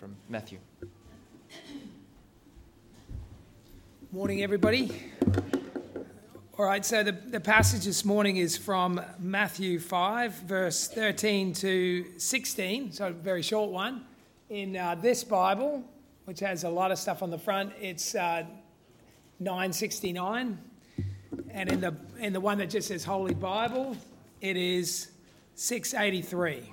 from Matthew. Morning, everybody. All right, so the, the passage this morning is from Matthew 5, verse 13 to 16, so a very short one. In uh, this Bible, which has a lot of stuff on the front, it's uh, 969. And in the, in the one that just says Holy Bible, it is 683.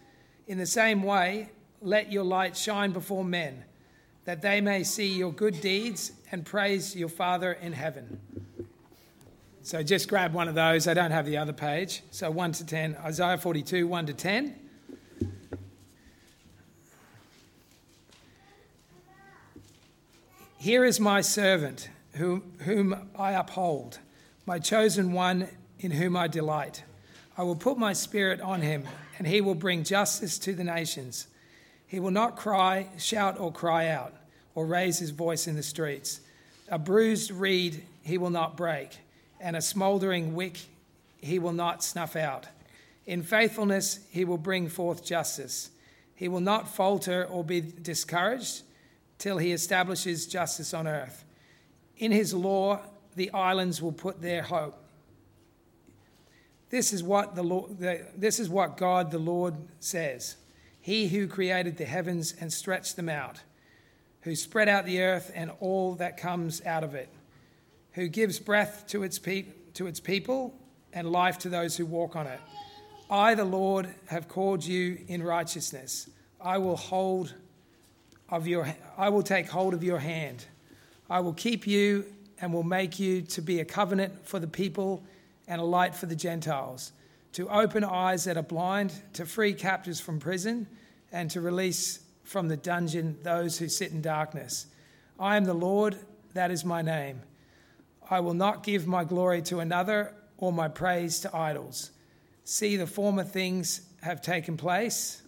In the same way, let your light shine before men that they may see your good deeds and praise your Father in heaven. So just grab one of those. I don't have the other page. So 1 to 10, Isaiah 42, 1 to 10. Here is my servant, whom, whom I uphold, my chosen one in whom I delight. I will put my spirit on him, and he will bring justice to the nations. He will not cry, shout, or cry out, or raise his voice in the streets. A bruised reed he will not break, and a smouldering wick he will not snuff out. In faithfulness he will bring forth justice. He will not falter or be discouraged till he establishes justice on earth. In his law the islands will put their hope. This is what the Lord, the, this is what God the Lord says. He who created the heavens and stretched them out, who spread out the earth and all that comes out of it, who gives breath to its, pe- to its people and life to those who walk on it. I, the Lord, have called you in righteousness. I will hold of your I will take hold of your hand. I will keep you and will make you to be a covenant for the people and a light for the Gentiles to open eyes that are blind, to free captives from prison, and to release from the dungeon those who sit in darkness. I am the Lord, that is my name. I will not give my glory to another or my praise to idols. See, the former things have taken place,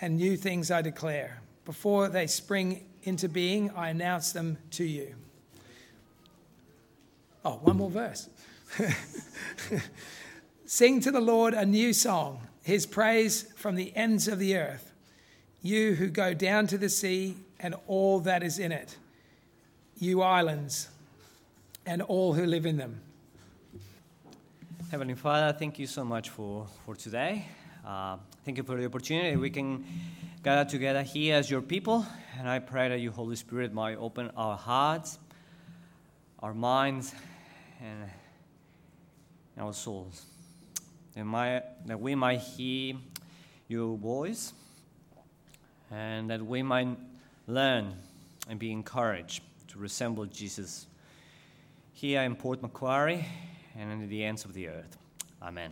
and new things I declare. Before they spring into being, I announce them to you. Oh, one more verse. Sing to the Lord a new song, his praise from the ends of the earth. You who go down to the sea and all that is in it, you islands and all who live in them. Heavenly Father, thank you so much for, for today. Uh, thank you for the opportunity we can gather together here as your people. And I pray that you, Holy Spirit, might open our hearts, our minds, and our souls that, my, that we might hear your voice and that we might learn and be encouraged to resemble Jesus here in Port Macquarie and in the ends of the earth. Amen.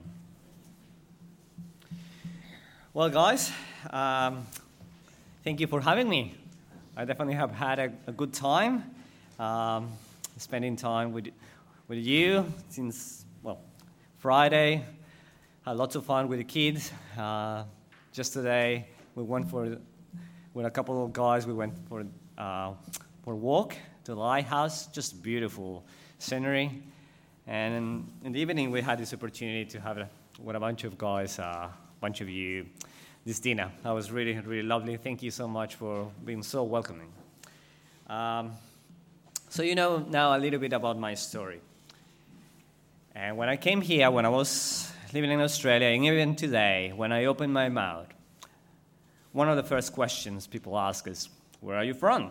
Well, guys, um, thank you for having me. I definitely have had a, a good time um, spending time with, with you since, Friday, had lots of fun with the kids. Uh, just today, we went for, with a couple of guys, we went for, uh, for a walk to the lighthouse. Just beautiful scenery. And in, in, the evening, we had this opportunity to have a, with a bunch of guys, a uh, bunch of you, this dinner. That was really, really lovely. Thank you so much for being so welcoming. Um, so, you know now a little bit about my story. And when I came here, when I was living in Australia, and even today, when I open my mouth, one of the first questions people ask is, Where are you from?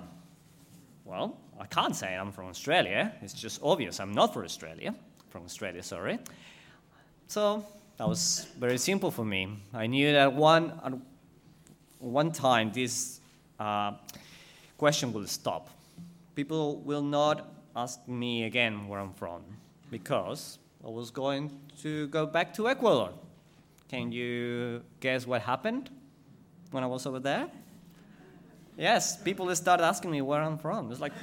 Well, I can't say I'm from Australia. It's just obvious I'm not from Australia. From Australia, sorry. So that was very simple for me. I knew that one, at one time this uh, question will stop. People will not ask me again where I'm from because I was going to go back to Ecuador Can you guess what happened when I was over there? Yes, people started asking me where I'm from. It's like,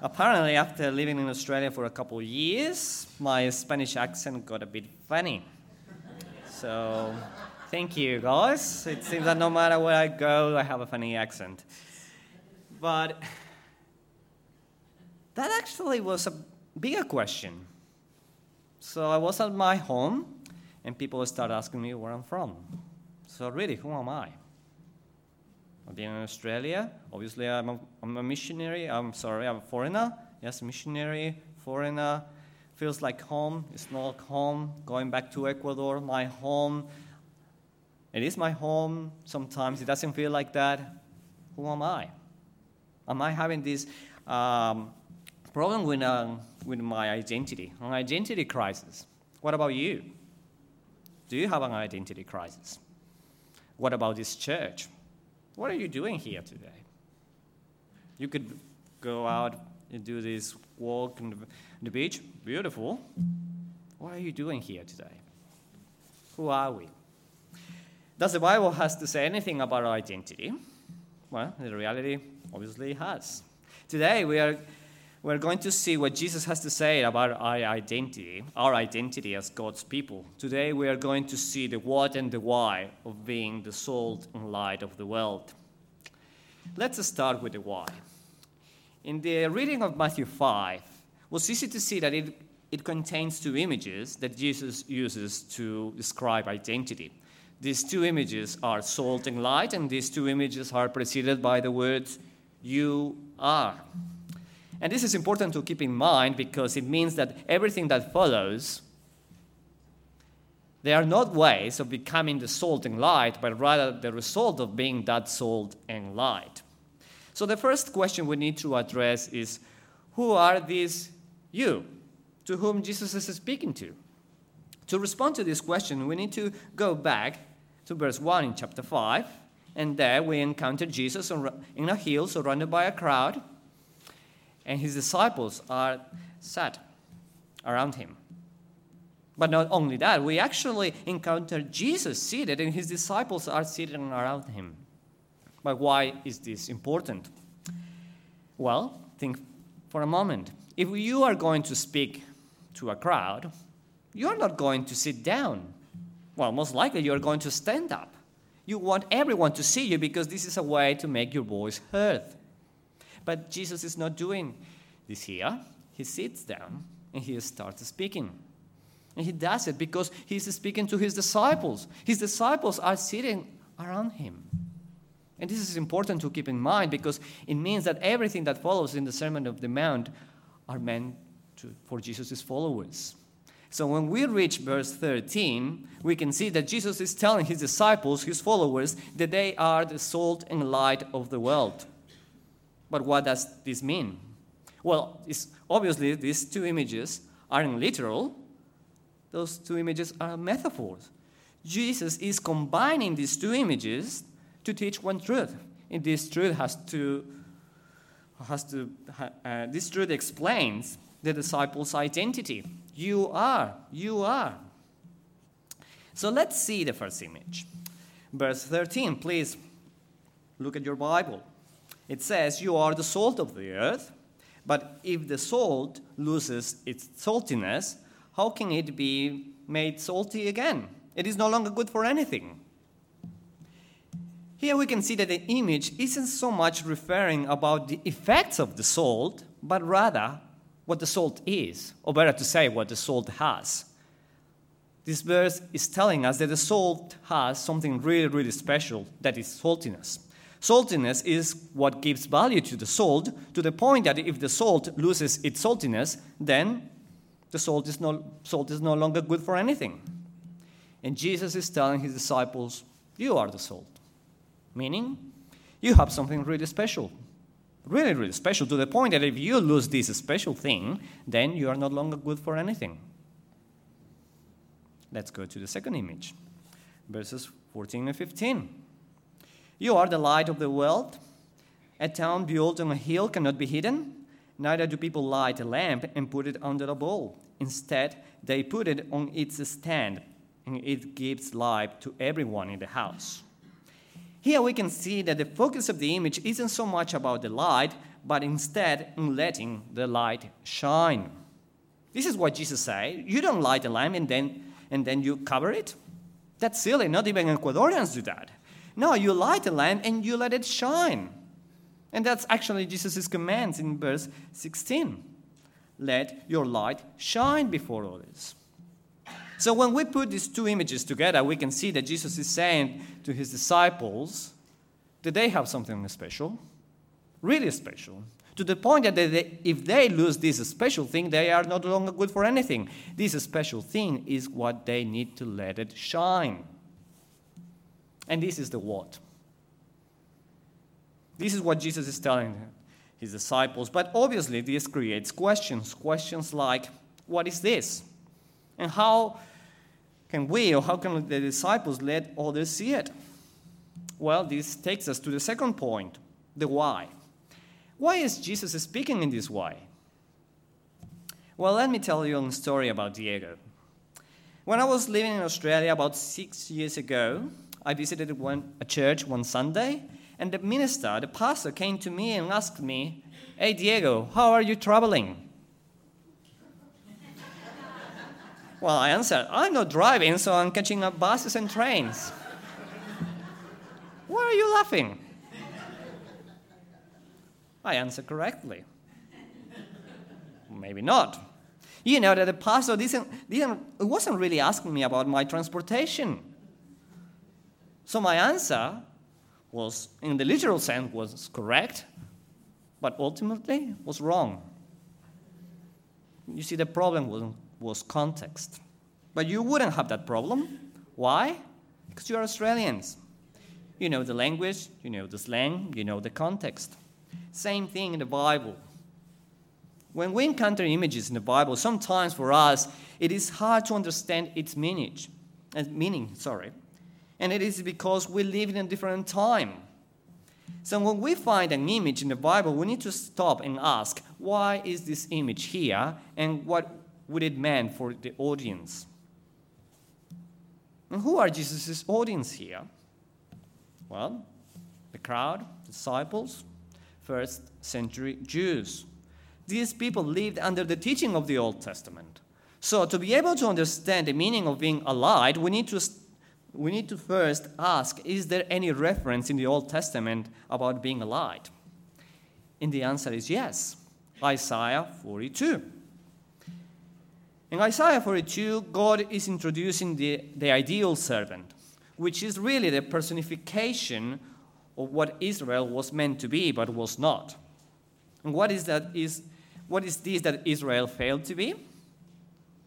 apparently, after living in Australia for a couple of years, my Spanish accent got a bit funny. So, thank you, guys. It seems that no matter where I go, I have a funny accent. But that actually was a bigger question. So, I was at my home, and people started asking me where I'm from. So, really, who am I? I've been in Australia. Obviously, I'm a, I'm a missionary. I'm sorry, I'm a foreigner. Yes, missionary, foreigner. Feels like home. It's not home. Going back to Ecuador, my home. It is my home. Sometimes it doesn't feel like that. Who am I? Am I having this um, problem with, uh, with my identity, an identity crisis? What about you? Do you have an identity crisis? What about this church? What are you doing here today? You could go out and do this walk on the beach. Beautiful. What are you doing here today? Who are we? Does the Bible has to say anything about our identity? Well, the reality obviously has. Today we are we're going to see what Jesus has to say about our identity, our identity as God's people. Today we are going to see the what and the why of being the salt and light of the world. Let's start with the why. In the reading of Matthew 5, it was easy to see that it, it contains two images that Jesus uses to describe identity. These two images are salt and light, and these two images are preceded by the words, You are. And this is important to keep in mind because it means that everything that follows, they are not ways of becoming the salt and light, but rather the result of being that salt and light. So the first question we need to address is who are these you to whom Jesus is speaking to? To respond to this question, we need to go back to verse 1 in chapter 5, and there we encounter Jesus in a hill surrounded by a crowd and his disciples are sat around him. But not only that, we actually encounter Jesus seated, and his disciples are sitting around him. But why is this important? Well, think for a moment. If you are going to speak to a crowd, you're not going to sit down. Well, most likely you're going to stand up. You want everyone to see you because this is a way to make your voice heard. But Jesus is not doing this here. He sits down and he starts speaking. And he does it because he's speaking to his disciples. His disciples are sitting around him. And this is important to keep in mind because it means that everything that follows in the Sermon of the Mount are meant to, for Jesus' followers. So when we reach verse 13, we can see that Jesus is telling his disciples, his followers, that they are the salt and light of the world. But what does this mean? Well, obviously, these two images aren't literal, those two images are metaphors. Jesus is combining these two images to teach one truth. And this truth has to, has to uh, this truth explains the disciples' identity. You are, you are. So let's see the first image. Verse 13, please look at your Bible. It says, You are the salt of the earth, but if the salt loses its saltiness, how can it be made salty again? It is no longer good for anything. Here we can see that the image isn't so much referring about the effects of the salt, but rather what the salt is, or better to say, what the salt has. This verse is telling us that the salt has something really, really special that is saltiness. Saltiness is what gives value to the salt to the point that if the salt loses its saltiness, then the salt is no, salt is no longer good for anything. And Jesus is telling his disciples, You are the salt. Meaning, you have something really special. Really, really special to the point that if you lose this special thing, then you are no longer good for anything. Let's go to the second image, verses 14 and 15. You are the light of the world. A town built on a hill cannot be hidden. Neither do people light a lamp and put it under a bowl. Instead, they put it on its stand, and it gives light to everyone in the house. Here we can see that the focus of the image isn't so much about the light, but instead in letting the light shine. This is what Jesus said. You don't light a lamp and then, and then you cover it. That's silly. Not even Ecuadorians do that. No, you light a lamp and you let it shine. And that's actually Jesus' commands in verse 16. Let your light shine before others. So when we put these two images together, we can see that Jesus is saying to his disciples that they have something special, really special, to the point that they, if they lose this special thing, they are no longer good for anything. This special thing is what they need to let it shine. And this is the what. This is what Jesus is telling his disciples. But obviously, this creates questions. Questions like, what is this? And how can we or how can the disciples let others see it? Well, this takes us to the second point the why. Why is Jesus speaking in this way? Well, let me tell you a story about Diego. When I was living in Australia about six years ago, I visited one, a church one Sunday, and the minister, the pastor, came to me and asked me, Hey, Diego, how are you traveling? well, I answered, I'm not driving, so I'm catching up buses and trains. Why are you laughing? I answered correctly. Maybe not. You know that the pastor didn't, didn't, wasn't really asking me about my transportation. So my answer was, in the literal sense, was correct, but ultimately was wrong. You see, the problem was, was context. But you wouldn't have that problem. Why? Because you're Australians. You know the language, you know the slang, you know the context. Same thing in the Bible. When we encounter images in the Bible, sometimes for us it is hard to understand its meaning. Uh, meaning, sorry. And it is because we live in a different time. So when we find an image in the Bible, we need to stop and ask, why is this image here and what would it mean for the audience? And who are Jesus' audience here? Well, the crowd, disciples, first century Jews. These people lived under the teaching of the Old Testament. So, to be able to understand the meaning of being allied, we need to, we need to first ask is there any reference in the Old Testament about being a light? And the answer is yes. Isaiah 42. In Isaiah 42, God is introducing the, the ideal servant, which is really the personification of what Israel was meant to be but was not. And what is that is what is this that Israel failed to be?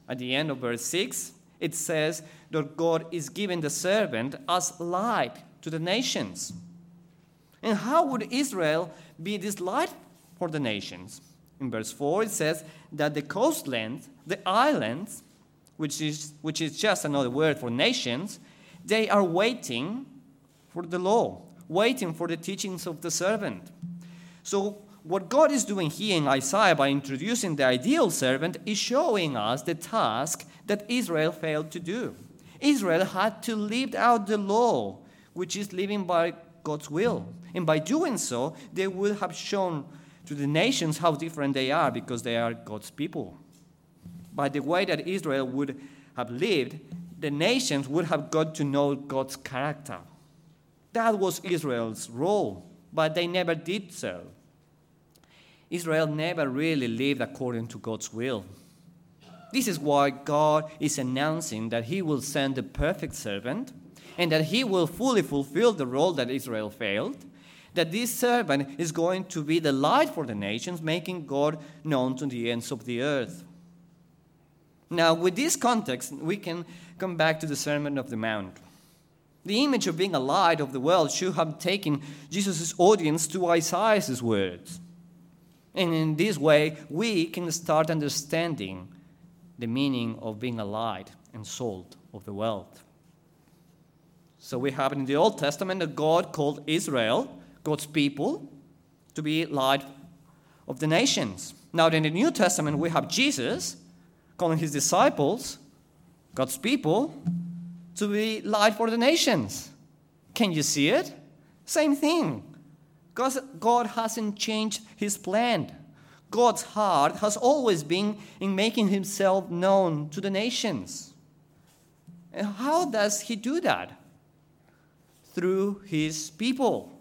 At the end of verse 6, it says that God is giving the servant as light to the nations. And how would Israel be this light for the nations? In verse 4, it says that the coastlands, the islands, which is, which is just another word for nations, they are waiting for the law waiting for the teachings of the servant. So, what God is doing here in Isaiah by introducing the ideal servant is showing us the task that Israel failed to do. Israel had to live out the law, which is living by God's will. And by doing so, they would have shown to the nations how different they are because they are God's people. By the way that Israel would have lived, the nations would have got to know God's character. That was Israel's role, but they never did so. Israel never really lived according to God's will. This is why God is announcing that He will send the perfect servant and that He will fully fulfill the role that Israel failed. That this servant is going to be the light for the nations, making God known to the ends of the earth. Now, with this context, we can come back to the Sermon of the Mount. The image of being a light of the world should have taken Jesus' audience to Isaiah's words. And in this way, we can start understanding the meaning of being a light and salt of the world. So we have in the Old Testament that God called Israel, God's people, to be light of the nations. Now in the New Testament, we have Jesus calling his disciples, God's people, to be light for the nations. Can you see it? Same thing. God, God hasn't changed his plan. God's heart has always been in making himself known to the nations. And how does he do that? Through his people.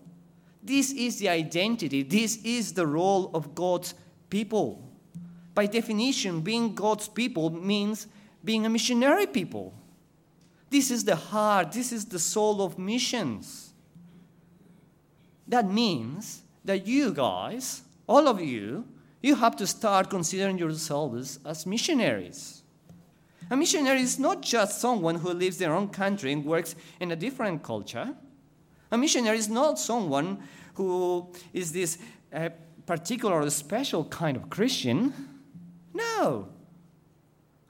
This is the identity, this is the role of God's people. By definition, being God's people means being a missionary people. This is the heart, this is the soul of missions. That means that you guys, all of you, you have to start considering yourselves as missionaries. A missionary is not just someone who lives their own country and works in a different culture. A missionary is not someone who is this uh, particular or special kind of Christian. No.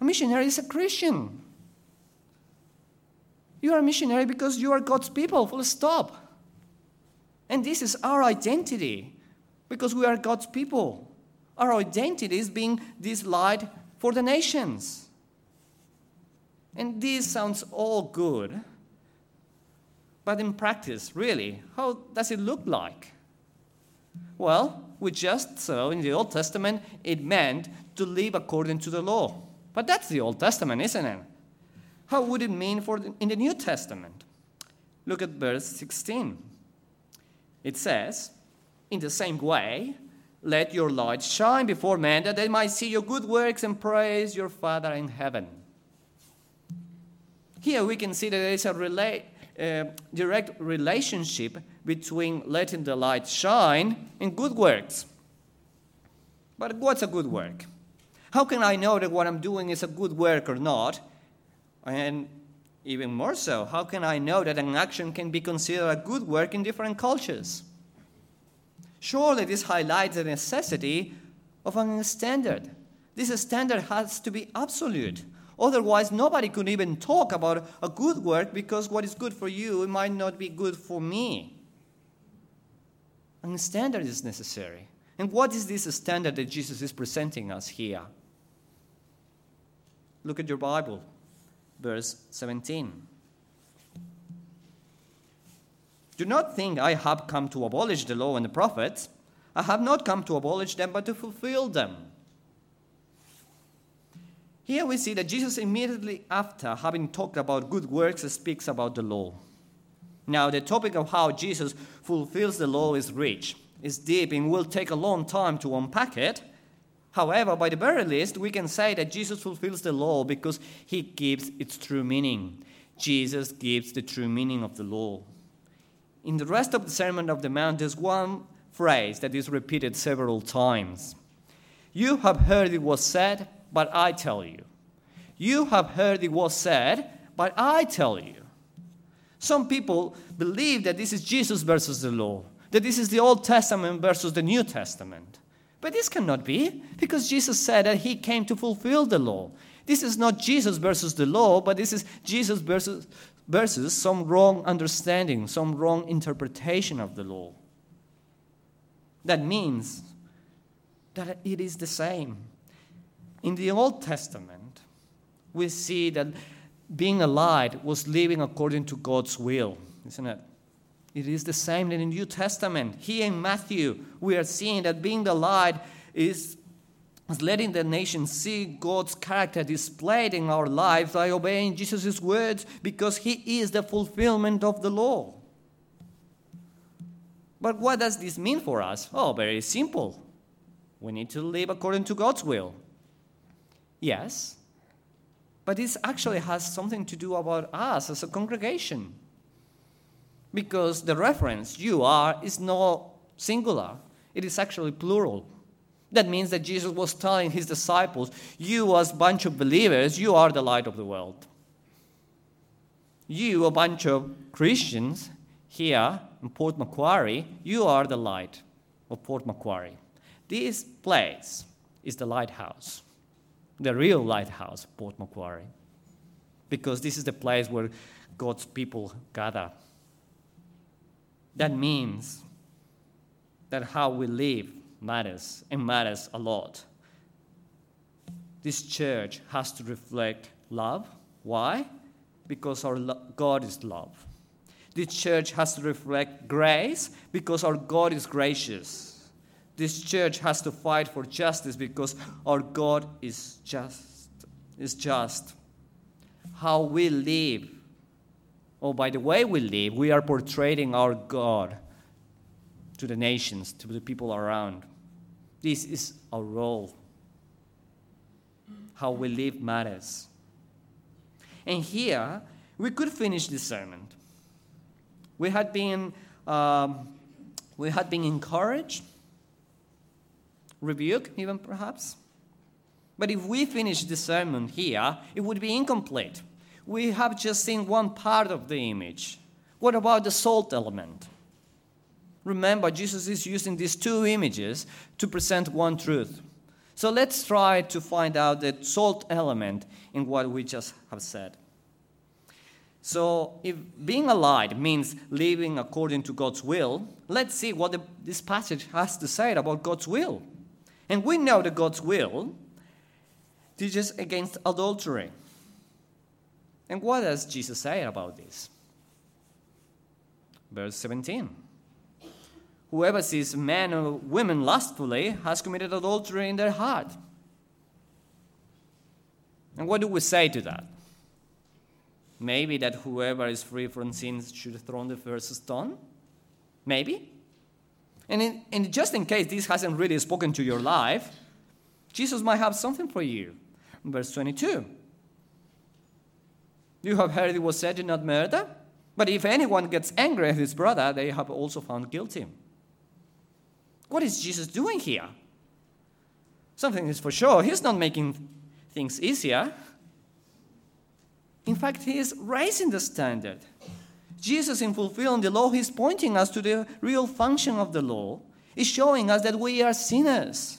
A missionary is a Christian. You are a missionary because you are God's people, full stop. And this is our identity because we are God's people. Our identity is being this light for the nations. And this sounds all good. But in practice, really, how does it look like? Well, we just saw in the Old Testament it meant to live according to the law. But that's the Old Testament, isn't it? How would it mean for the, in the New Testament? Look at verse 16. It says, In the same way, let your light shine before men that they might see your good works and praise your Father in heaven. Here we can see that there is a uh, direct relationship between letting the light shine and good works. But what's a good work? How can I know that what I'm doing is a good work or not? And even more so, how can I know that an action can be considered a good work in different cultures? Surely this highlights the necessity of a standard. This standard has to be absolute. Otherwise, nobody could even talk about a good work because what is good for you might not be good for me. A standard is necessary. And what is this standard that Jesus is presenting us here? Look at your Bible, verse 17. Do not think I have come to abolish the law and the prophets. I have not come to abolish them, but to fulfill them. Here we see that Jesus, immediately after having talked about good works, speaks about the law. Now, the topic of how Jesus fulfills the law is rich, is deep, and will take a long time to unpack it. However, by the very least, we can say that Jesus fulfills the law because he gives its true meaning. Jesus gives the true meaning of the law. In the rest of the Sermon of the Mount, there's one phrase that is repeated several times. You have heard it was said, but I tell you. You have heard it was said, but I tell you. Some people believe that this is Jesus versus the law, that this is the Old Testament versus the New Testament. But this cannot be, because Jesus said that he came to fulfill the law. This is not Jesus versus the law, but this is Jesus versus, versus some wrong understanding, some wrong interpretation of the law. That means that it is the same. In the Old Testament, we see that being a light was living according to God's will, isn't it? It is the same in the New Testament. Here in Matthew, we are seeing that being the light is, letting the nation see God's character displayed in our lives by obeying Jesus' words because He is the fulfillment of the law. But what does this mean for us? Oh, very simple. We need to live according to God's will. Yes, but this actually has something to do about us as a congregation. Because the reference, you are, is not singular, it is actually plural. That means that Jesus was telling his disciples, You, as a bunch of believers, you are the light of the world. You, a bunch of Christians here in Port Macquarie, you are the light of Port Macquarie. This place is the lighthouse the real lighthouse, Port Macquarie, because this is the place where God's people gather. That means that how we live matters and matters a lot. This church has to reflect love. Why? because our lo- God is love. This church has to reflect grace because our God is gracious. This church has to fight for justice because our God is just. Is just. How we live. Oh, by the way we live, we are portraying our God to the nations, to the people around. This is our role. How we live matters. And here, we could finish this sermon. We had been, um, we had been encouraged, rebuked, even perhaps. But if we finish the sermon here, it would be incomplete. We have just seen one part of the image. What about the salt element? Remember, Jesus is using these two images to present one truth. So let's try to find out the salt element in what we just have said. So, if being a light means living according to God's will, let's see what the, this passage has to say about God's will. And we know that God's will teaches against adultery. And what does Jesus say about this? Verse 17. Whoever sees men or women lustfully has committed adultery in their heart. And what do we say to that? Maybe that whoever is free from sins should throw the first stone? Maybe. And, in, and just in case this hasn't really spoken to your life, Jesus might have something for you. Verse 22. You have heard it was said, Do not murder. But if anyone gets angry at his brother, they have also found guilty. What is Jesus doing here? Something is for sure. He's not making things easier. In fact, he is raising the standard. Jesus, in fulfilling the law, he's pointing us to the real function of the law. He's showing us that we are sinners.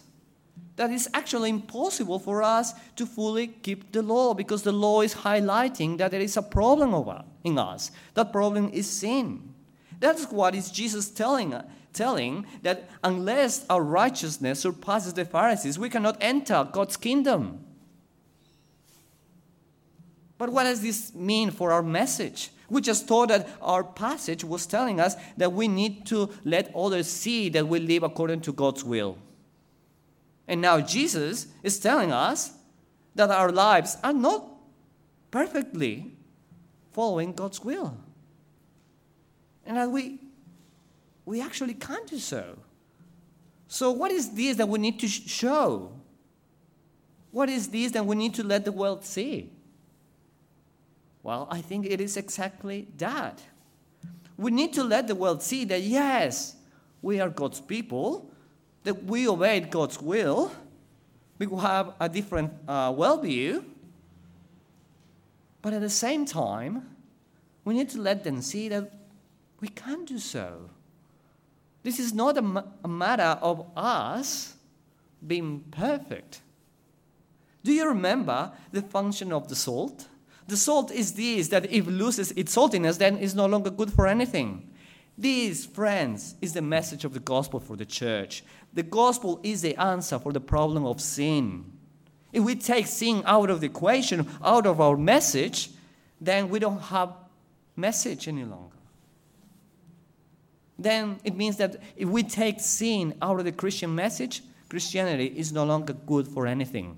That it's actually impossible for us to fully keep the law because the law is highlighting that there is a problem in us. That problem is sin. That's what is Jesus telling us telling that unless our righteousness surpasses the Pharisees, we cannot enter God's kingdom. But what does this mean for our message? We just thought that our passage was telling us that we need to let others see that we live according to God's will. And now Jesus is telling us that our lives are not perfectly following God's will. And that we we actually can't do so. So, what is this that we need to show? What is this that we need to let the world see? Well, I think it is exactly that. We need to let the world see that, yes, we are God's people, that we obey God's will, we have a different uh, worldview, but at the same time, we need to let them see that we can do so. This is not a, a matter of us being perfect. Do you remember the function of the salt? The salt is this that if it loses its saltiness, then it's no longer good for anything. This, friends, is the message of the gospel for the church. The gospel is the answer for the problem of sin. If we take sin out of the equation, out of our message, then we don't have message any longer then it means that if we take sin out of the Christian message, Christianity is no longer good for anything.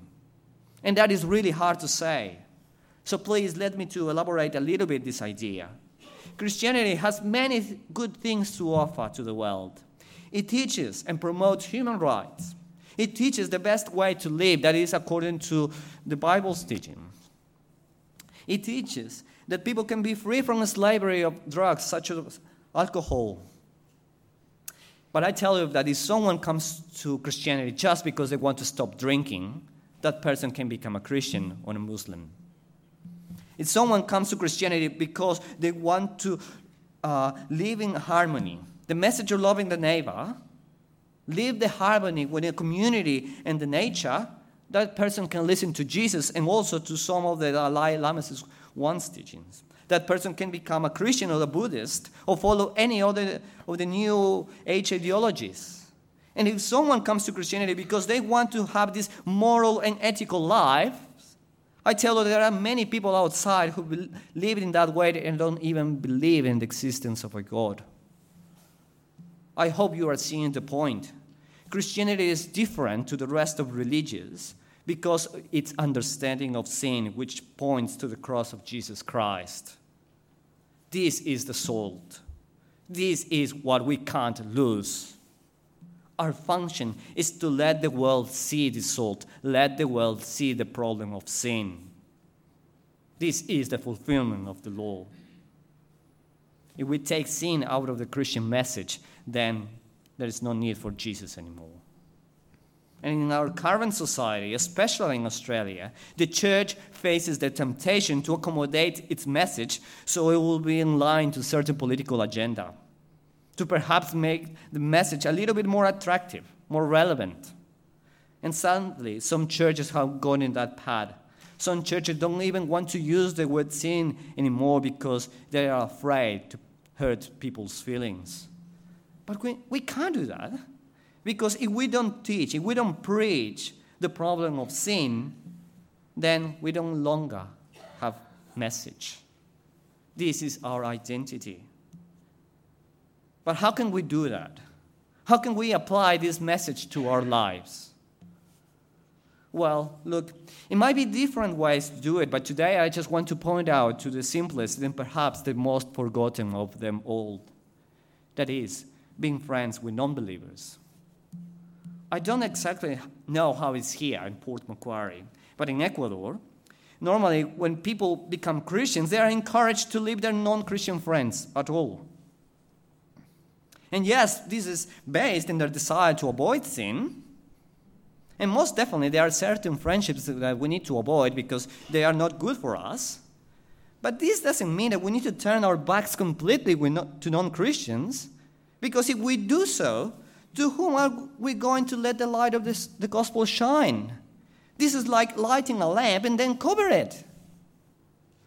And that is really hard to say. So please let me to elaborate a little bit this idea. Christianity has many good things to offer to the world. It teaches and promotes human rights. It teaches the best way to live, that is according to the Bible's teaching. It teaches that people can be free from slavery of drugs such as alcohol, but I tell you that if someone comes to Christianity just because they want to stop drinking, that person can become a Christian or a Muslim. If someone comes to Christianity because they want to uh, live in harmony, the message of loving the neighbor, live the harmony with the community and the nature, that person can listen to Jesus and also to some of the Dalai Lama's once teachings that person can become a Christian or a Buddhist or follow any other of the new age ideologies. And if someone comes to Christianity because they want to have this moral and ethical life, I tell you, there are many people outside who live in that way and don't even believe in the existence of a God. I hope you are seeing the point. Christianity is different to the rest of religions because its understanding of sin, which points to the cross of Jesus Christ. This is the salt. This is what we can't lose. Our function is to let the world see the salt, let the world see the problem of sin. This is the fulfillment of the law. If we take sin out of the Christian message, then there is no need for Jesus anymore. And in our current society, especially in Australia, the church faces the temptation to accommodate its message so it will be in line to certain political agenda to perhaps make the message a little bit more attractive, more relevant. And sadly, some churches have gone in that path. Some churches don't even want to use the word sin anymore because they are afraid to hurt people's feelings. But we, we can't do that because if we don't teach, if we don't preach the problem of sin, then we don't longer have message. This is our identity. But how can we do that? How can we apply this message to our lives? Well, look, it might be different ways to do it, but today I just want to point out to the simplest and perhaps the most forgotten of them all. That is, being friends with non believers. I don't exactly know how it's here in Port Macquarie, but in Ecuador, normally when people become Christians, they are encouraged to leave their non Christian friends at all. And yes, this is based in their desire to avoid sin. And most definitely, there are certain friendships that we need to avoid because they are not good for us. But this doesn't mean that we need to turn our backs completely to non Christians, because if we do so, to whom are we going to let the light of this, the gospel shine? This is like lighting a lamp and then cover it.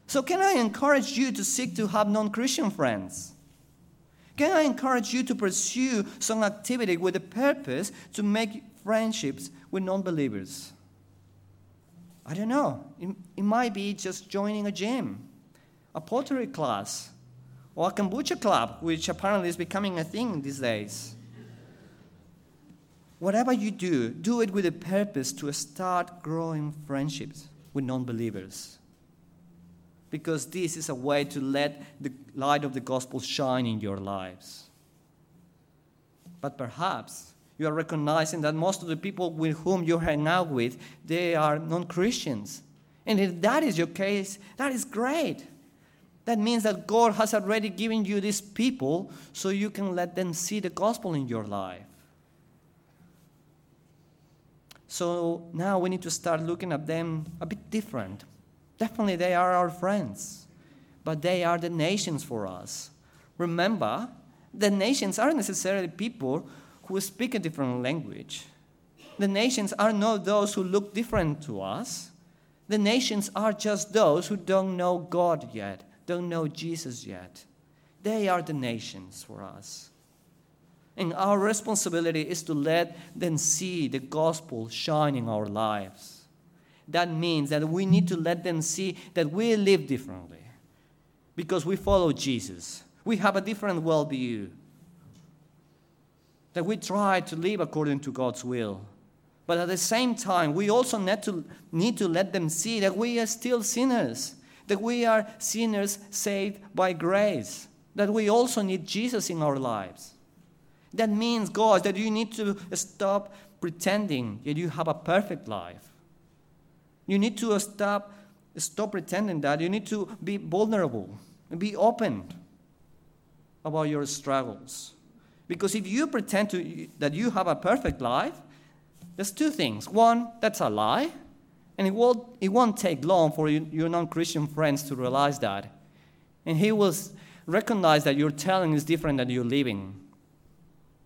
So, can I encourage you to seek to have non Christian friends? Can I encourage you to pursue some activity with a purpose to make friendships with non believers? I don't know. It, it, might be just joining a gym, a pottery class, or a kombucha club, which apparently is becoming a thing these days. Whatever you do, do it with a purpose to start growing friendships with non believers because this is a way to let the light of the gospel shine in your lives. But perhaps you are recognizing that most of the people with whom you hang out with, they are non-Christians. And if that is your case, that is great. That means that God has already given you these people so you can let them see the gospel in your life. So now we need to start looking at them a bit different. Definitely, they are our friends, but they are the nations for us. Remember, the nations aren't necessarily people who speak a different language. The nations are not those who look different to us. The nations are just those who don't know God yet, don't know Jesus yet. They are the nations for us. And our responsibility is to let them see the gospel shine in our lives that means that we need to let them see that we live differently because we follow Jesus. We have a different worldview. That we try to live according to God's will. But at the same time, we also need to, need to let them see that we are still sinners, that we are sinners saved by grace, that we also need Jesus in our lives. That means, God, that you need to stop pretending that you have a perfect life you need to stop, stop pretending that. You need to be vulnerable and be open about your struggles. Because if you pretend to, that you have a perfect life, there's two things. One, that's a lie, and it won't, it won't take long for you, your non Christian friends to realize that. And he will recognize that your telling is different than your living.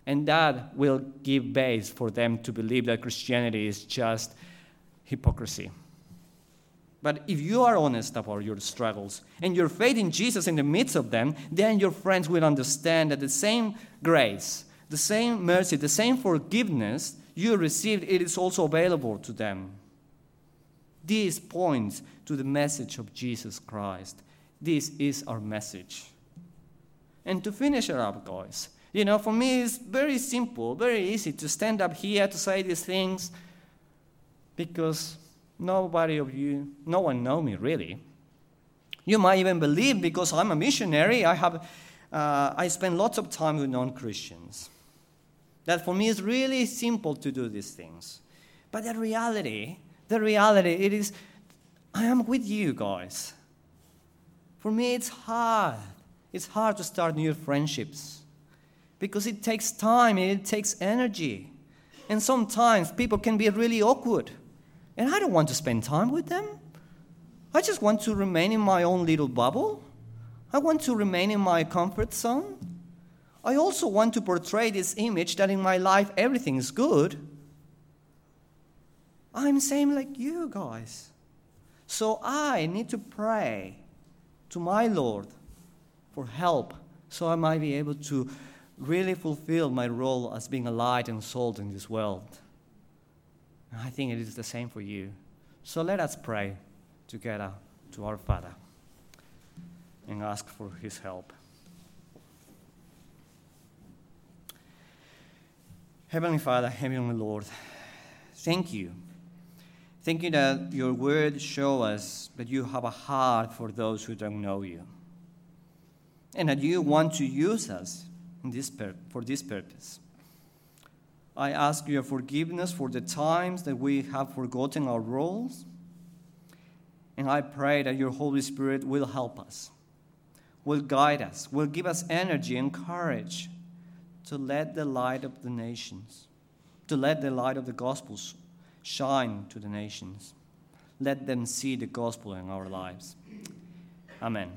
And that will give base for them to believe that Christianity is just hypocrisy. But if you are honest about your struggles and your faith in Jesus in the midst of them, then your friends will understand that the same grace, the same mercy, the same forgiveness you received, it is also available to them. This points to the message of Jesus Christ. This is our message. And to finish it up, guys, you know, for me, it's very simple, very easy to stand up here to say these things because nobody of you, no one know me really. You might even believe because I'm a missionary, I have, uh, I spend lots of time with non-Christians. That for me is really simple to do these things. But the reality, the reality, it is, I am with you guys. For me, it's hard. It's hard to start new friendships because it takes time and it takes energy. And sometimes people can be really awkward. And I don't want to spend time with them. I just want to remain in my own little bubble. I want to remain in my comfort zone. I also want to portray this image that in my life everything is good. I'm same like you guys. So I need to pray to my Lord for help so I might be able to really fulfill my role as being a light and salt in this world. I think it is the same for you. So let us pray together to our Father and ask for his help. Heavenly Father, Heavenly Lord, thank you. Thank you that your word shows us that you have a heart for those who don't know you. And that you want to use us this for this purpose. I ask your forgiveness for the times that we have forgotten our roles. And I pray that your Holy Spirit will help us, will guide us, will give us energy and courage to let the light of the nations, to let the light of the gospels shine to the nations. Let them see the gospel in our lives. Amen.